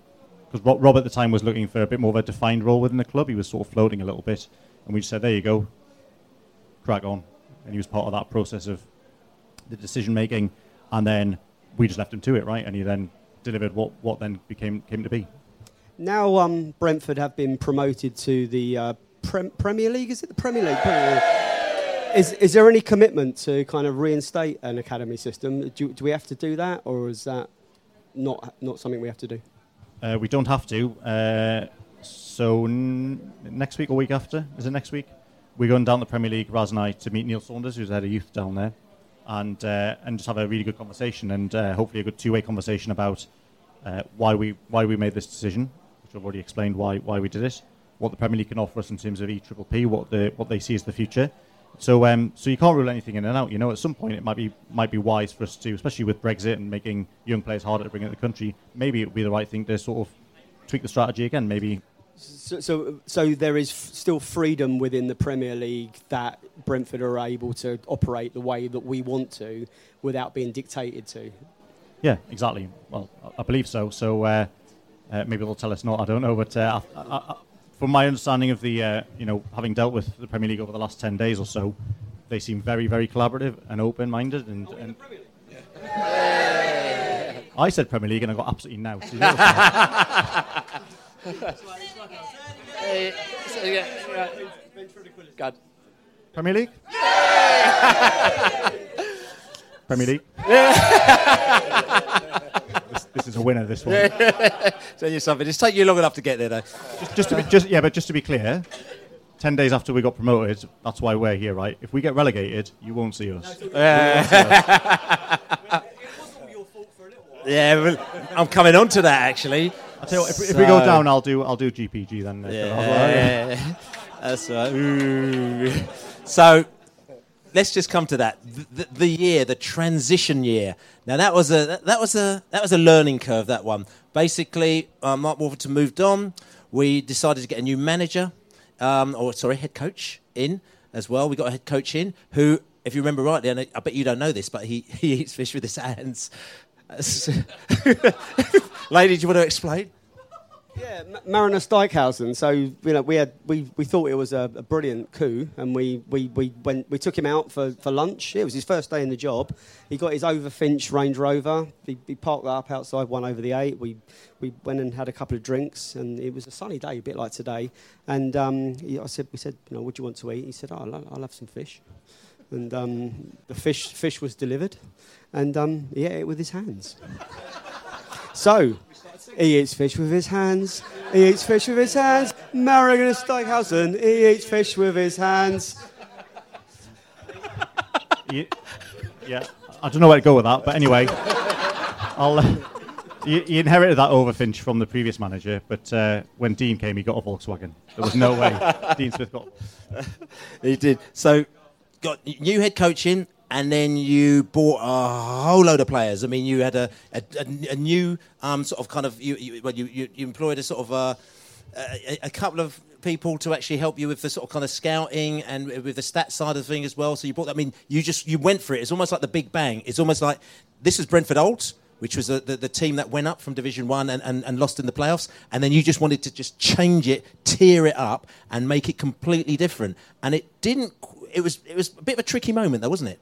because Rob, Rob at the time was looking for a bit more of a defined role within the club. He was sort of floating a little bit, and we just said, there you go, crack on. And he was part of that process of the decision making, and then we just left him to it, right? And he then delivered what what then became came to be. Now, um, Brentford have been promoted to the uh, Prem- Premier League. Is it the Premier League? Premier League. Is, is there any commitment to kind of reinstate an academy system? Do, do we have to do that, or is that not not something we have to do? Uh, we don't have to. Uh, so n- next week or week after, is it next week? We're going down the Premier League, Raz and I, to meet Neil Saunders, who's head of youth down there, and uh, and just have a really good conversation and uh, hopefully a good two-way conversation about uh, why we why we made this decision, which I've already explained why why we did it, what the Premier League can offer us in terms of E Triple P, what the what they see as the future. So um, so you can't rule anything in and out. You know, at some point it might be might be wise for us to, especially with Brexit and making young players harder to bring into the country. Maybe it would be the right thing to sort of tweak the strategy again. Maybe So, so, so there is f- still freedom within the Premier League that Brentford are able to operate the way that we want to, without being dictated to. Yeah, exactly. Well, I, I believe so. So uh, uh, maybe they'll tell us not. I don't know. But uh, I, I, I, from my understanding of the, uh, you know, having dealt with the Premier League over the last ten days or so, they seem very, very collaborative and open-minded. And, and I said Premier League, and I got absolutely now. God. Premier League. Premier League. this, this is a winner. This one. Tell you something. It's taken you long enough to get there, though. Just, just to be, just yeah, but just to be clear, ten days after we got promoted, that's why we're here, right? If we get relegated, you won't see us. Yeah. won't see us. Yeah, well, I'm coming on to that actually. I tell you what, if, if we go So- down, I'll do I'll do GPG then. uh, Yeah, that's right. Ooh. So let's just come to that. The, the, year, the transition year. Now that was a that, that was a that was a learning curve. That one. Basically, uh, Mark Warburton moved on. We decided to get a new manager, um, or sorry, head coach in as well. We got a head coach in who, if you remember rightly, and I I bet you don't know this, but he, he eats fish with his hands. Lady, do you want to explain? Yeah, Ma- Marinus Dijkhuizen. So you know, we had we, we thought it was a, a brilliant coup, and we, we, we went we took him out for, for lunch. It was his first day in the job. He got his Overfinch Range Rover. He, he parked that up outside one over the eight. We we went and had a couple of drinks, and it was a sunny day, a bit like today. And um, he, I said, we said, you know, what do you want to eat? He said, oh, I'll, I'll have some fish. And um, the fish fish was delivered, and um, he ate it with his hands. So, he eats fish with his hands. He eats fish with his hands. Marinus Dijkhuizen. He eats fish with his hands. You- yeah, I don't know where to go with that, but anyway, I'll. Uh, you, you inherited that overfinch from the previous manager, but uh, when Dean came, he got a Volkswagen. There was no way Dean Smith got. he did. So, got new head coaching, and then you bought a whole load of players. I mean, you had a a, a, new um, sort of kind of you you, well, you, you, employed a sort of a, a couple of people to actually help you with the sort of kind of scouting and with the stat side of the thing as well. So you bought. That, I mean, you just you went for it. It's almost like the Big Bang. It's almost like this is Brentford Olds. Which was the, the, the team that went up from Division One and, and, and lost in the playoffs, and then you just wanted to just change it, tear it up, and make it completely different. And it didn't. It was it was a bit of a tricky moment, though, wasn't it?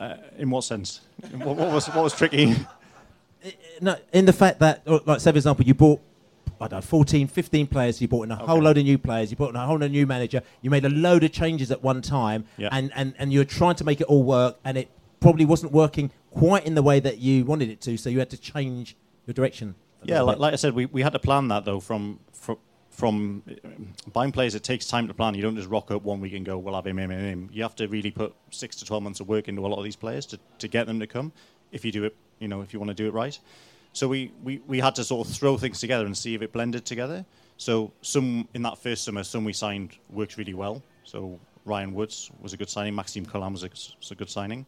Uh, in what sense? What, what was what was tricky? No, in the fact that, like, say for example, you bought, I don't know, 14, 15 players, you bought in a whole load of new players, you bought in a whole load of new manager, you made a load of changes at one time, Yeah. and, and, and you were trying to make it all work, and it probably wasn't working quite in the way that you wanted it to, so you had to change your direction. Yeah, like, like I said, we, we had to plan that though. From from, from um, buying players, it takes time to plan. You don't just rock up one week and go, "We'll have him, him, him, him." You have to really put six to twelve months of work into a lot of these players to, to get them to come. If you do it, you know, if you want to do it right. So we, we, we had to sort of throw things together and see if it blended together. So some in that first summer, some we signed worked really well. So Ryan Woods was a good signing. Maxime Colin was a, was a good signing.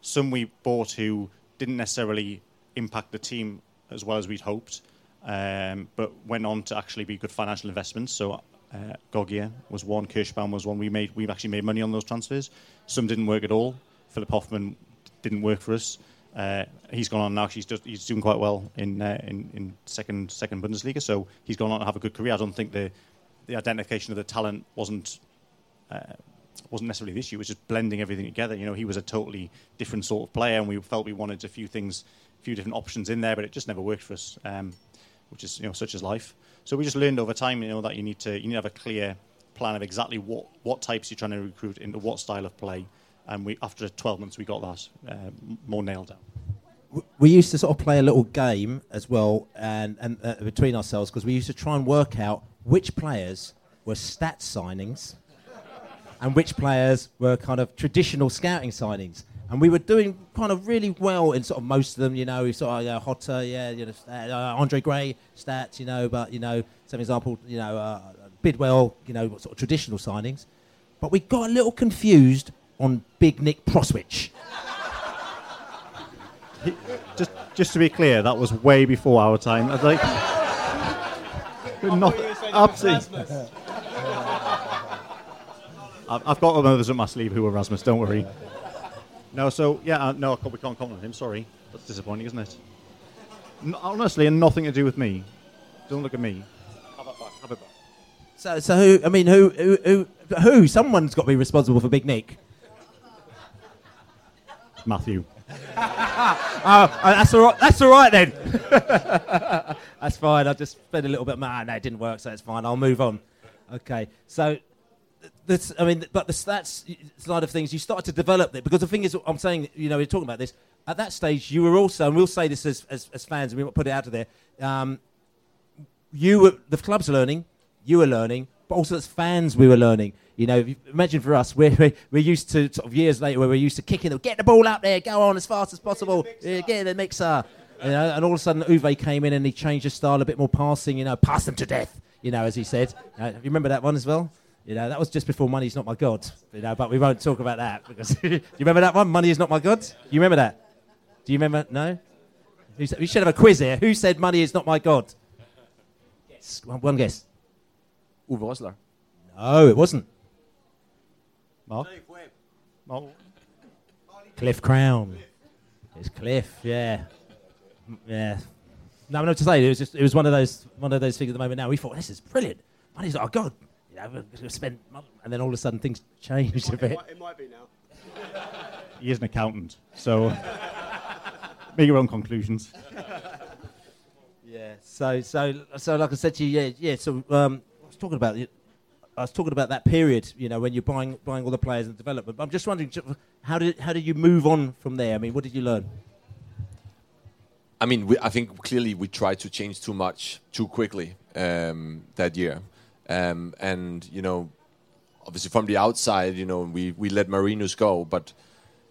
Some we bought who didn't necessarily impact the team as well as we'd hoped, um, but went on to actually be good financial investments. So uh, Gogia was one, Kirschbaum was one. We made we've actually made money on those transfers. Some didn't work at all. Philipp Hofmann didn't work for us. Uh, he's gone on now. He's just he's doing quite well in, uh, in in second second Bundesliga. So he's gone on to have a good career. I don't think the the identification of the talent wasn't uh, wasn't necessarily the issue. It was just blending everything together. You know, he was a totally different sort of player, and we felt we wanted a few things, a few different options in there, but it just never worked for us. Um, which is you know such as life. So we just learned over time, you know, that you need to you need to have a clear plan of exactly what what types you're trying to recruit into what style of play. And we after 12 months we got that uh, more nailed down. we used to sort of play a little game as well and, and uh, between ourselves because we used to try and work out which players were stat signings and which players were kind of traditional scouting signings and we were doing kind of really well in sort of most of them you know we saw uh, Hotter yeah you know uh, Andre Gray stats you know but you know some example you know uh, Bidwell you know sort of traditional signings but we got a little confused on Big Nick Proschwitz Just just to be clear, that was way before our time. I was like, not absolutely. I've, I've got others up my sleeve who are Erasmus. Don't worry. No, so yeah, uh, no, we can't comment on him. Sorry, that's disappointing, isn't it? N- honestly, and nothing to do with me. Don't look at me. Have it back. Have it back. So, so who? I mean, who? Who? Who? who? Someone's got to be responsible for Big Nick. Matthew. oh, oh, that's all right. That's all right then. that's fine. I'll just spend a little bit. Ah, no, it didn't work, so it's fine. I'll move on. Okay. So, this, I mean, but the stats side of things, you started to develop it because the thing is, I'm saying, you know, we're talking about this at that stage. You were also, and we'll say this as as, as fans, and we won't put it out of there. Um, you were the club's learning. you were learning, but also as fans we were learning. You know, if you- imagine for us, we're, we're, we're used to sort of years later where we're used to kicking them, get the ball up there, go on as fast as possible, yeah, get in the mixer. You know, and all of a sudden Uwe came in and he changed his style a bit more passing, you know, pass them to death, you know, as he said. Uh, you remember that one as well? You know, that was just before Money's Not My God, you know, but we won't talk about that because do you remember that one? Money is Not My God? You remember that? Do you remember? No? We should have a quiz here. Who said money is not my God? Yes. One, one guess. Uwe Rosler. No, it wasn't. Mark? Mark? Cliff Crown. It's Cliff, yeah. M- Yeah. No, no, to say it was just it was one of those one of those things at the moment. Now we thought this is brilliant. Money's like, oh god, you know, we're going to spend, mon-" and then all of a sudden things changed a bit. It might be now. He is an accountant, so make your own conclusions. Yeah. So, so, so, like I said to you, yeah, yeah. So, um, I was talking about it. I was talking about that period, you know, when you're buying buying all the players and development. But I'm just wondering, how did how did you move on from there? I mean, what did you learn? I mean, we, I think clearly we tried to change too much too quickly um, that year, um, and you know, obviously from the outside, you know, we we let Marinus go, but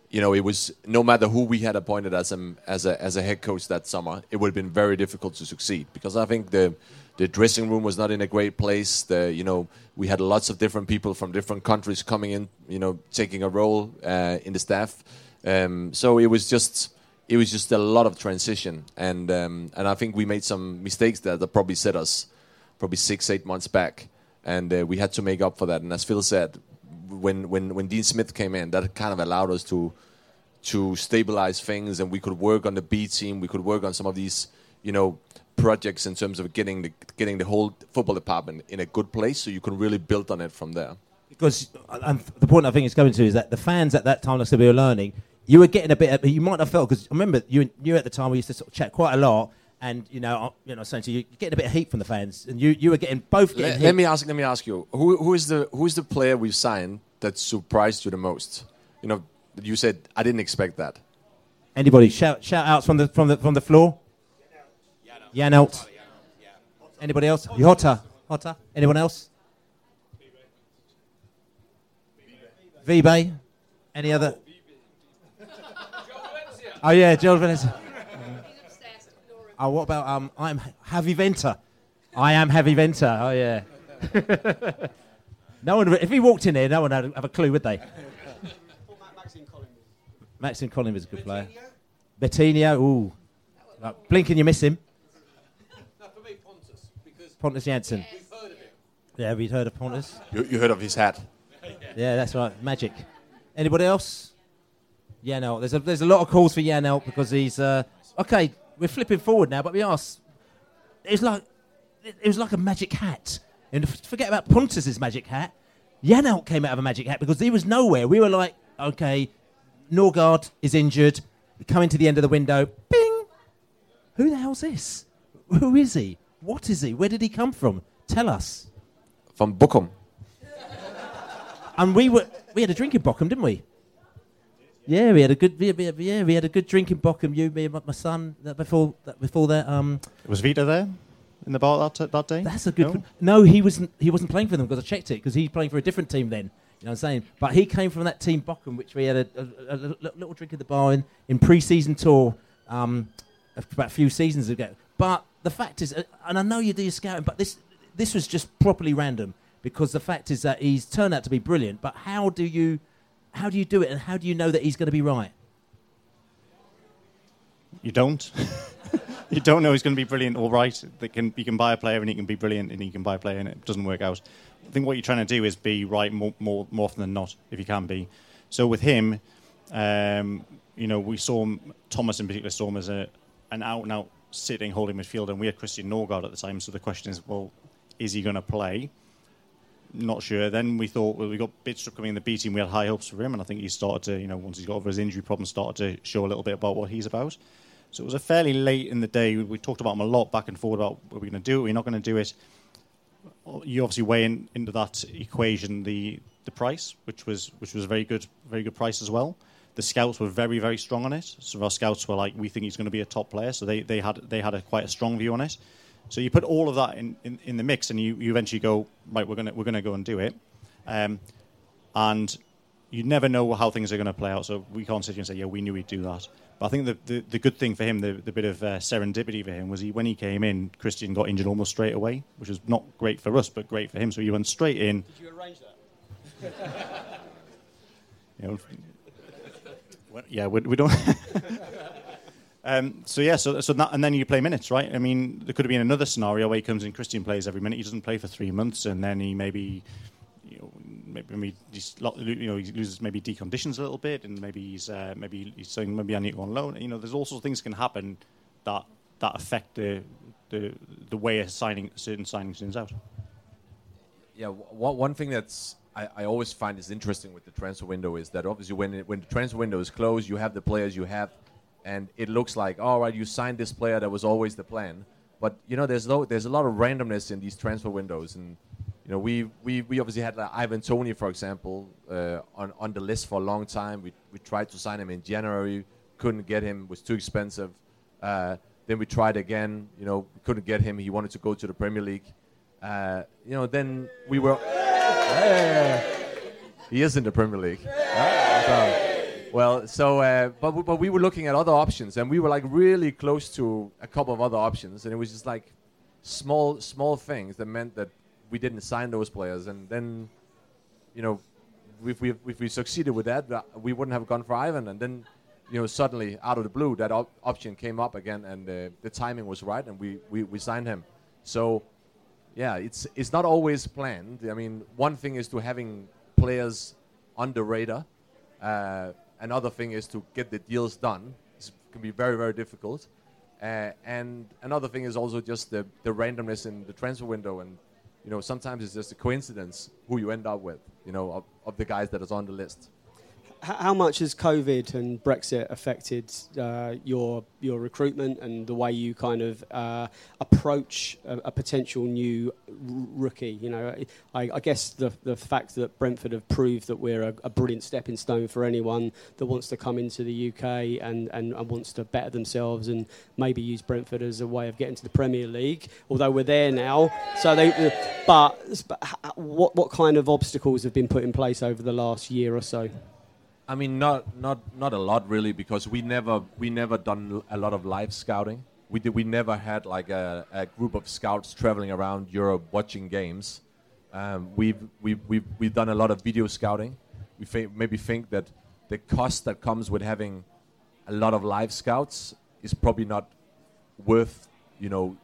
you know, it was no matter who we had appointed as a as a as a head coach that summer, it would have been very difficult to succeed because I think the the dressing room was not in a great place. The you know we had lots of different people from different countries coming in, you know, taking a role uh, in the staff. Um, so it was just it was just a lot of transition, and um, and I think we made some mistakes there that probably set us probably six eight months back, and uh, we had to make up for that. And as Phil said, when when when Dean Smith came in, that kind of allowed us to to stabilize things, and we could work on the B team. We could work on some of these, you know, projects in terms of getting the getting the whole football department in a good place, so you can really build on it from there. Because and the point I think it's going to is that the fans at that time, like we were learning. You were getting a bit. You might have felt because remember you you at the time we used to sort of chat quite a lot, and you know I- you know saying to you, you're getting a bit of heat from the fans, and you you were getting both getting Let, heat. let me ask. Let me ask you. Who who is the who is the player we've signed that surprised you the most? You know, you said I didn't expect that. Anybody shout shout outs from the from the from the floor? Janelt. Anybody else? Jota. Jota. Anyone else? Vibe. Any other? Oh yeah, Joel Valencia. Oh, what about um? I'm Javi Venta. I am Javi Venta. Oh yeah. no one. If he walked in here, no one would have a clue, would they? Maxim Collins is a good player. Betinho, ooh. Like, blink and you miss him. no, for me, Pontus Because Pontus Jansson. Yeah, we'd heard of Pontus. You, you heard of his hat? Yeah, that's right. Magic. Anybody else? Yeah, no. There's a there's a lot of calls for Yanel because he's uh, okay. We're flipping forward now, but we asked. It was like it was like a magic hat. And forget about Pontus's magic hat. Yanel came out of a magic hat because he was nowhere. We were like, okay, Norgard is injured. Coming to the end of the window. Bing. Who the hell's this? Who is he? What is he? Where did he come from? Tell us. From Bochum. And we were we had a drink in Bochum, didn't we? Yeah, we had a good we, yeah we had a good drink in Bochum. You, me, and my, son. That before that before that um. Was Vita there in the bar that, that day? That's a good. No? No, he wasn't. He wasn't playing for them because I checked it because he's playing for a different team then. You know what I'm saying? But he came from that team Bochum, which we had a, a, a little, little drink at the bar in, in pre-season tour um, about a few seasons ago. But the fact is, uh, and I know you do your scouting, but this this was just properly random because the fact is that he's turned out to be brilliant. But how do you how do you do it, and how do you know that he's going to be right? You don't. you don't know he's going to be brilliant or right. They can, you can buy a player and he can be brilliant, and you can buy a player and it doesn't work out. I think what you're trying to do is be right more, more, more often than not, if you can be. So with him, um, you know, we saw Thomas in particular saw him as a, an out and out sitting holding midfielder, and we had Christian Norgard at the time. So the question is, well, is he going to play? Not sure. Then we thought, well, we got Bidstrup coming in the B team. We had high hopes for him, and I think he started to, you know, once he's got over his injury problem, started to show a little bit about what he's about. So it was a fairly late in the day. We talked about him a lot back and forward about are we're going to do we're not going to do it. You obviously weigh in, into that equation the the price, which was which was a very good very good price as well. The scouts were very very strong on it. So our scouts were like, we think he's going to be a top player. So they, they had they had a quite a strong view on it. So you put all of that in, in, in the mix, and you, you eventually go right. We're gonna we're gonna go and do it, um, and you never know how things are going to play out. So we can't sit here and say, yeah, we knew we'd do that. But I think the, the, the good thing for him, the, the bit of uh, serendipity for him, was he when he came in, Christian got injured almost straight away, which was not great for us, but great for him. So he went straight in. Did you arrange that? You know, well, yeah, we, we don't. um, so yeah, so so that, and then you play minutes, right? I mean, there could have been another scenario where he comes in, Christian plays every minute, he doesn't play for three months, and then he maybe, you know, maybe, lo- you know, he loses maybe deconditions a little bit, and maybe he's uh, maybe he's saying maybe I need to go on loan. You know, there's all sorts of things can happen that that affect the the the way a signing certain signing turns out. Yeah, one, one thing that's I, I always find is interesting with the transfer window is that obviously when it, when the transfer window is closed, you have the players you have, and it looks like all right, you signed this player that was always the plan. But you know, there's no there's a lot of randomness in these transfer windows, and you know, we we, we obviously had like Ivan Toney, for example, uh, on on the list for a long time. We we tried to sign him in January, couldn't get him, was too expensive. Uh, then we tried again, you know, couldn't get him. He wanted to go to the Premier League. Uh, you know, then we were. He is in the Premier League. So- well, so uh, but we- but we were looking at other options, and we were like really close to a couple of other options, and it was just like small small things that meant that we didn't sign those players, and then you know if we if we succeeded with that, uh, we wouldn't have gone for Ivan, and then you know suddenly out of the blue that op- option came up again, and uh, the timing was right, and we, we we signed him. So yeah, it's it's not always planned. I mean, one thing is to having players on the radar. Uh, another thing is to get the deals done. It can be very very difficult. Uh, and another thing is also just the, the randomness in the transfer window, and you know sometimes it's just a coincidence who you end up with. You know, of, of the guys that is on the list. How much has COVID and Brexit affected uh, your your recruitment and the way you kind of uh, approach a, a potential new rookie? You know, I, I guess the the fact that Brentford have proved that we're a, a brilliant stepping stone for anyone that wants to come into the UK and, and, and wants to better themselves and maybe use Brentford as a way of getting to the Premier League. Although we're there now, so they. But, but what what kind of obstacles have been put in place over the last year or so? I mean, not not not a lot really, because we never we never done a lot of live scouting. We did, we never had like a, a group of scouts traveling around Europe watching games. Um, we've we've we've we've done a lot of video scouting. We fa- maybe think that the cost that comes with having a lot of live scouts is probably not worth you know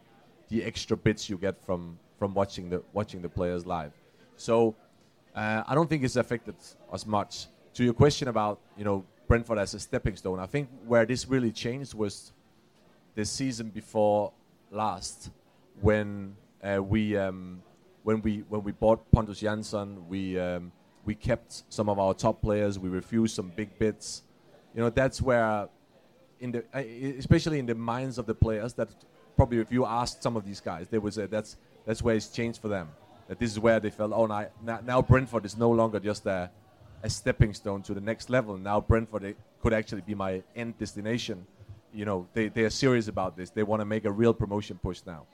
the extra bits you get from from watching the watching the players live. So uh, I don't think it's affected us much. To your question about you know Brentford as a stepping stone, I think where this really changed was the season before last when uh, we um, when we when we bought Pontus Jansson, we um, we kept some of our top players. We refused some big bids. You know that's where in the uh, especially in the minds of the players that probably if you asked some of these guys they would say that's that's where it's changed for them that this is where they felt oh now, now- Brentford is no longer just a, a stepping stone to the next level now Brentford could actually be my end destination you know they, they are serious about this they want to make a real promotion push now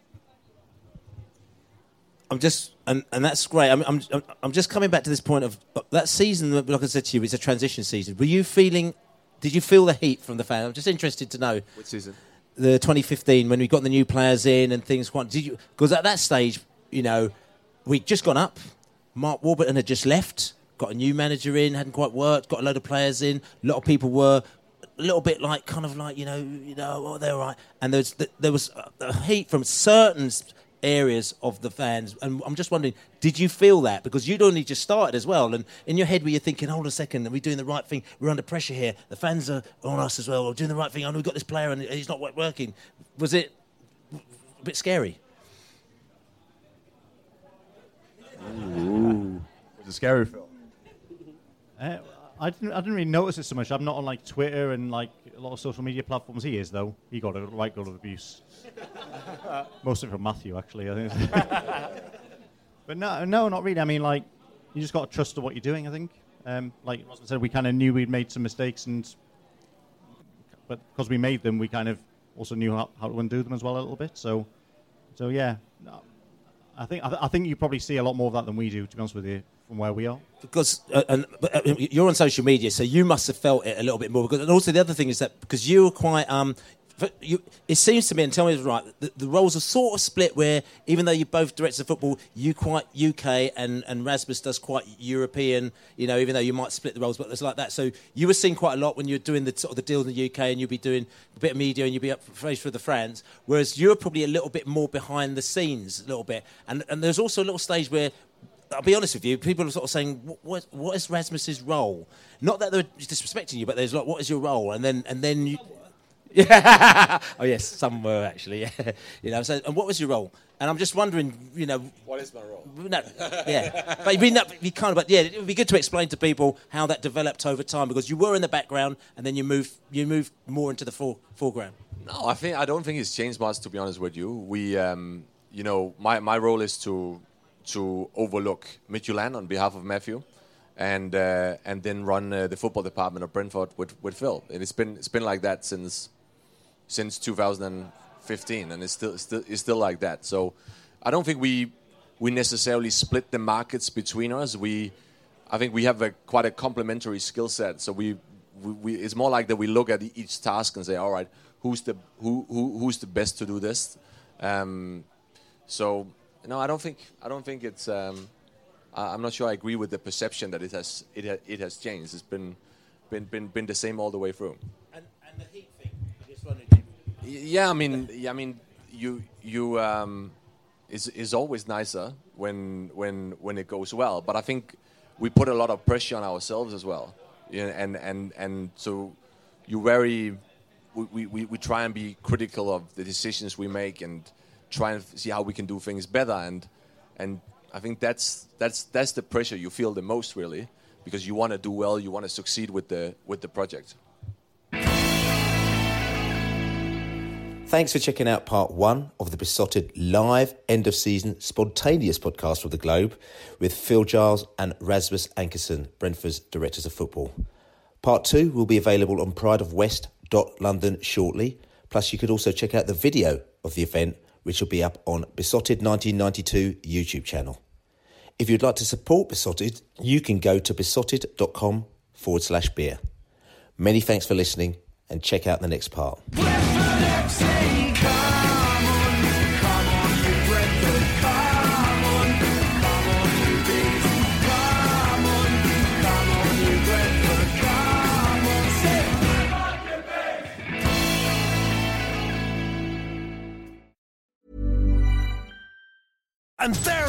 I'm just, and, and that's great. I'm, I'm, I'm- I'm just coming back to this point of uh, that season. Like I said to you, it's a transition season. Were you feeling? Did you feel the heat from the fan? I'm just interested to know. Which season? The 2015 when we got the new players in and things. Quite, did you? Because at that stage, you know, we'd just gone up. Mark Warburton had just left. Got a new manager in. Hadn't quite worked. Got a load of players in. A lot of people were a little bit like, kind of like, you know, you know, oh, they're right. And there was there was a- heat from certain areas of the fans. And I'm just wondering, did you feel that? Because you'd only just started as well. And in your head, were you thinking, hold a second, are we doing the right thing? We're under pressure here. The fans are on us as well. We're doing the right thing. I know we've got this player and he's not wo- working. Was it a bit scary? Ooh. It's a scary film. Uh, I didn't. I didn't really notice it so much. I'm not on like Twitter and like a lot of social media platforms. He is though. He got a right good of abuse. Most of it from Matthew, actually. I think. but no, no, not really. I mean, like you just got to trust to what you're doing. I think. Um, like Roslyn said, we kind of knew we'd made some mistakes, and but because we made them, we kind of also knew how, how to undo them as well a little bit. So So yeah, no, I think I, th- I think you probably see a lot more of that than we do. To be honest with you, from where we are. because uh, and but, uh, you're on social media, so you must have felt it a little bit more. Because, and also the other thing is that because you were quite um. You, it seems to me, and tell me if right, the, the roles are sort of split where even though you're both directors of football, you quite UK and, and Rasmus does quite European, you know, even though you might split the roles, but it's like that. So you were seen quite a lot when you're doing the sort of the deal in the UK and you'd be doing a bit of media and you'd be up face for the France, whereas you're probably a little bit more behind the scenes, a little bit. And, and there's also a little stage where I'll be honest with you. People are sort of saying, "What, what, what is Rasmus's role?" Not that they're disrespecting you, but there's like, "What is your role?" And then, and then you. Yeah. oh yes, some were actually. Yeah. You know. So, and what was your role? And I'm just wondering, you know. What is my role? No, yeah, but you, not, you kind of, but yeah, it would be good to explain to people how that developed over time because you were in the background and then you move, you move more into the fore, foreground. No, I think I don't think it's changed much. To be honest with you, we, um, you know, my, my role is to to overlook Midtjylland on behalf of Matthew, and uh, and then run uh, the football department of Brentford with, with Phil. And it's been it's been like that since since 2015, and it's still it's still it's still like that. So I don't think we we necessarily split the markets between us. We I think we have a quite a complementary skill set. So we, we, we it's more like that we look at each task and say, all right, who's the who, who who's the best to do this. Um, so no, I don't think I don't think it's. Um, I- I'm not sure I agree with the perception that it has it ha- it has changed. It's been been been been the same all the way through. And, and the heat thing, I just wondered. Y- Yeah, I mean, yeah, I mean, you you um, is is always nicer when when when it goes well. But I think we put a lot of pressure on ourselves as well, yeah, and and and so you very we, we- we try and be critical of the decisions we make and try and see how we can do things better and and I think that's that's that's the pressure you feel the most really because you want to do well, you want to succeed with the with the project. Thanks for checking out part one of the Beesotted live end of season spontaneous podcast from the Globe with Phil Giles and Rasmus Ankersen, Brentford's directors of football. Part two will be available on prideofwest.london shortly. Plus, you could also check out the video of the event, which will be up on Beesotted 1992 YouTube channel. If you'd like to support Beesotted, you can go to beesotted.com forward slash beer. Many thanks for listening and check out the next part. And there